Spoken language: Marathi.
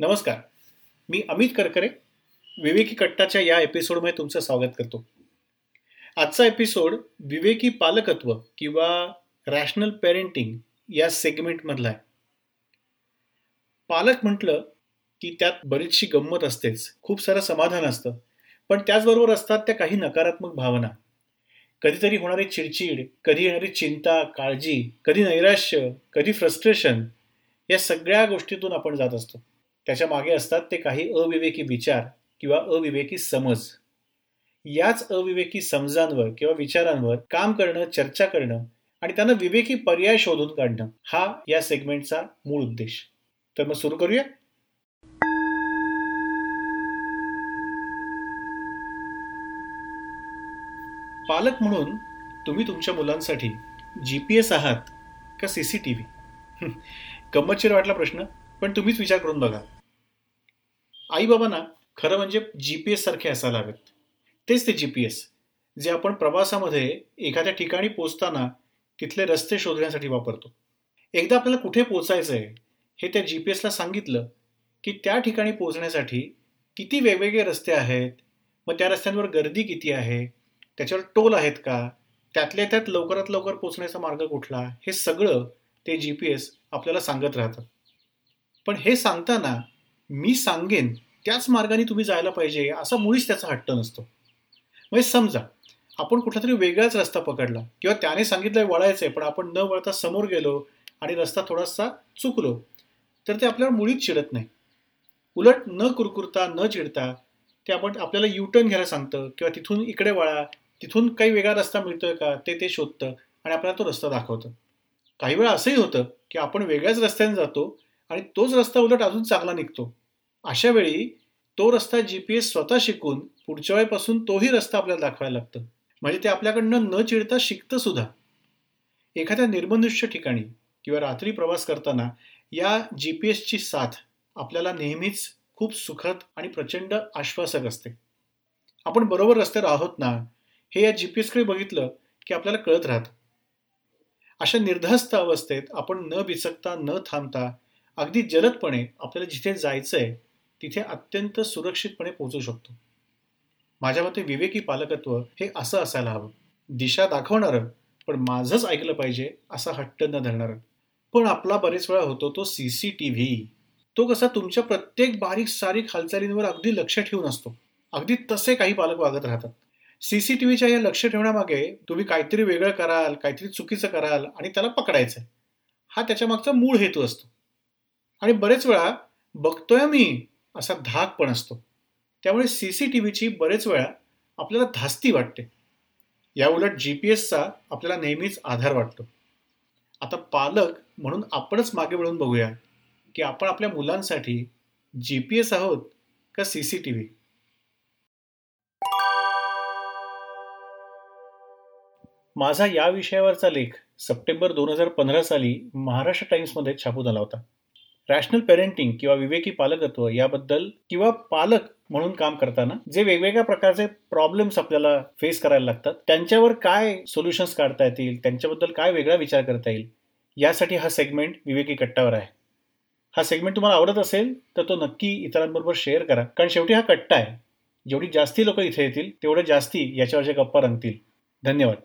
नमस्कार. मी अमित करकरे विवेकी कट्टाच्या या एपिसोडमध्ये तुमचं स्वागत करतो. आजचा एपिसोड विवेकी पालकत्व किंवा रॅशनल पेरेंटिंग या सेगमेंटमधला आहे. पालक म्हटलं की त्यात बरीचशी गंमत असतेच. खूप सारं समाधान असतं. पण त्याचबरोबर असतात त्या काही नकारात्मक भावना. कधीतरी होणारी चिडचिड कधी येणारी चिंता काळजी कधी नैराश्य कधी फ्रस्ट्रेशन या सगळ्या गोष्टीतून आपण जात असतो. त्याच्यामागे असतात ते काही अविवेकी विचार किंवा अविवेकी समज. याच अविवेकी समजांवर किंवा विचारांवर काम करणं चर्चा करणं आणि त्यांना विवेकी पर्याय शोधून काढणं हा या सेगमेंटचा मूळ उद्देश. तर मग सुरू करूया? पालक म्हणून तुम्ही तुमच्या मुलांसाठी जी पी एस आहात का सी सी टी व्ही गमतशीर वाटला प्रश्न पण तुम्हीच विचार करून बघा. आई बाबांना खरं म्हणजे जी पी एस सारखे असायला हवेत. तेच ते जी पी एस जे आपण प्रवासामध्ये एखाद्या ठिकाणी पोचताना तिथले रस्ते शोधण्यासाठी वापरतो. एकदा आपल्याला कुठे पोचायचं आहे हे त्या जी पी एसला सांगितलं की त्या ठिकाणी पोचण्यासाठी किती वेगवेगळे रस्ते आहेत मग त्या रस्त्यांवर गर्दी किती आहे त्याच्यावर टोल आहेत का त्यातल्या त्यात लवकरात लवकर पोचण्याचा मार्ग कुठला हे सगळं ते जी पी एस आपल्याला सांगत राहतं. पण हे सांगताना मी सांगेन त्याच मार्गाने तुम्ही जायला पाहिजे असा मुळीच त्याचा हट्ट नसतो. म्हणजे समजा आपण कुठला तरी वेगळाच रस्ता पकडला किंवा त्याने सांगितलं वळायचं आहे पण आपण न वळता समोर गेलो आणि रस्ता थोडासा चुकलो तर ते आपल्याला मुळीच चिडत नाही. उलट न कुरकुरता न चिडता ते आपण आपल्याला युटर्न घ्यायला सांगतं किंवा तिथून इकडे वळा तिथून काही वेगळा रस्ता मिळतोय का ते ते शोधतं आणि आपल्याला तो रस्ता दाखवतं. काही वेळा असंही होतं की आपण वेगळ्याच रस्त्याने जातो आणि तोच रस्ता उलट अजून चांगला निघतो. अशा वेळी तो रस्ता जी पी एस स्वतः शिकून पुढच्या वेळेपासून तोही रस्ता आपल्याला दाखवायला लागतं. म्हणजे ते आपल्याकडनं न चिडता शिकतं सुद्धा. एखाद्या निर्मनुष्य ठिकाणी किंवा रात्री प्रवास करताना या जी पी एसची साथ आपल्याला नेहमीच खूप सुखद आणि प्रचंड आश्वासक असते. आपण बरोबर रस्त्यावर आहोत ना हे या जी पी एसकडे बघितलं की आपल्याला कळत राहतं. अशा निर्धास्त अवस्थेत आपण न बिचकता न थांबता अगदी जलदपणे आपल्याला जिथे जायचं आहे तिथे अत्यंत सुरक्षितपणे पोहोचू शकतो. माझ्या मते विवेकी पालकत्व हे असं असायला हवं. दिशा दाखवणारं पण माझंच ऐकलं पाहिजे असा हट्ट न धरणारं. पण आपला बरेच वेळा होतो तो सी सी टी व्ही. तो कसा तुमच्या प्रत्येक बारीक सारीक हालचालींवर अगदी लक्ष ठेवून असतो. अगदी तसे काही पालक वागत राहतात. सी सी टी व्हीच्या या लक्ष ठेवण्यामागे तुम्ही काहीतरी वेगळं कराल काहीतरी चुकीचं कराल आणि त्याला पकडायचं हा त्याच्यामागचा मूळ हेतू असतो. आणि बरेच वेळा बघतोय मी असा धाक पण असतो. त्यामुळे सी सी टी व्हीची बरेच वेळा आपल्याला धास्ती वाटते. याउलट जी पी एसचा आपल्याला नेहमीच आधार वाटतो. आता पालक म्हणून आपणच मागे वळून बघूया की आपण आपल्या मुलांसाठी जी पी एस आहोत का सी सी टी व्ही? माझा या विषयावरचा लेख सप्टेंबर दोन हजार पंधरा साली महाराष्ट्र टाइम्समध्ये छापून आला होता. रॅशनल पेरेंटिंग किंवा विवेकी पालकत्व याबद्दल किंवा पालक म्हणून काम करताना जे वेगवेगळ्या प्रकारचे प्रॉब्लेम्स आपल्याला फेस करायला लागतात त्यांच्यावर काय सोल्युशन्स काढता येतील त्यांच्याबद्दल काय वेगळा विचार करता येईल यासाठी हा सेगमेंट विवेकी कट्टावर आहे. हा सेगमेंट तुम्हाला आवडत असेल तर तो नक्की इतरांबरोबर शेअर करा. कारण शेवटी हा कट्टा आहे. जेवढी जास्ती लोक इथे येतील तेवढं जास्ती याच्यावरच्या गप्पा रंगतील. धन्यवाद.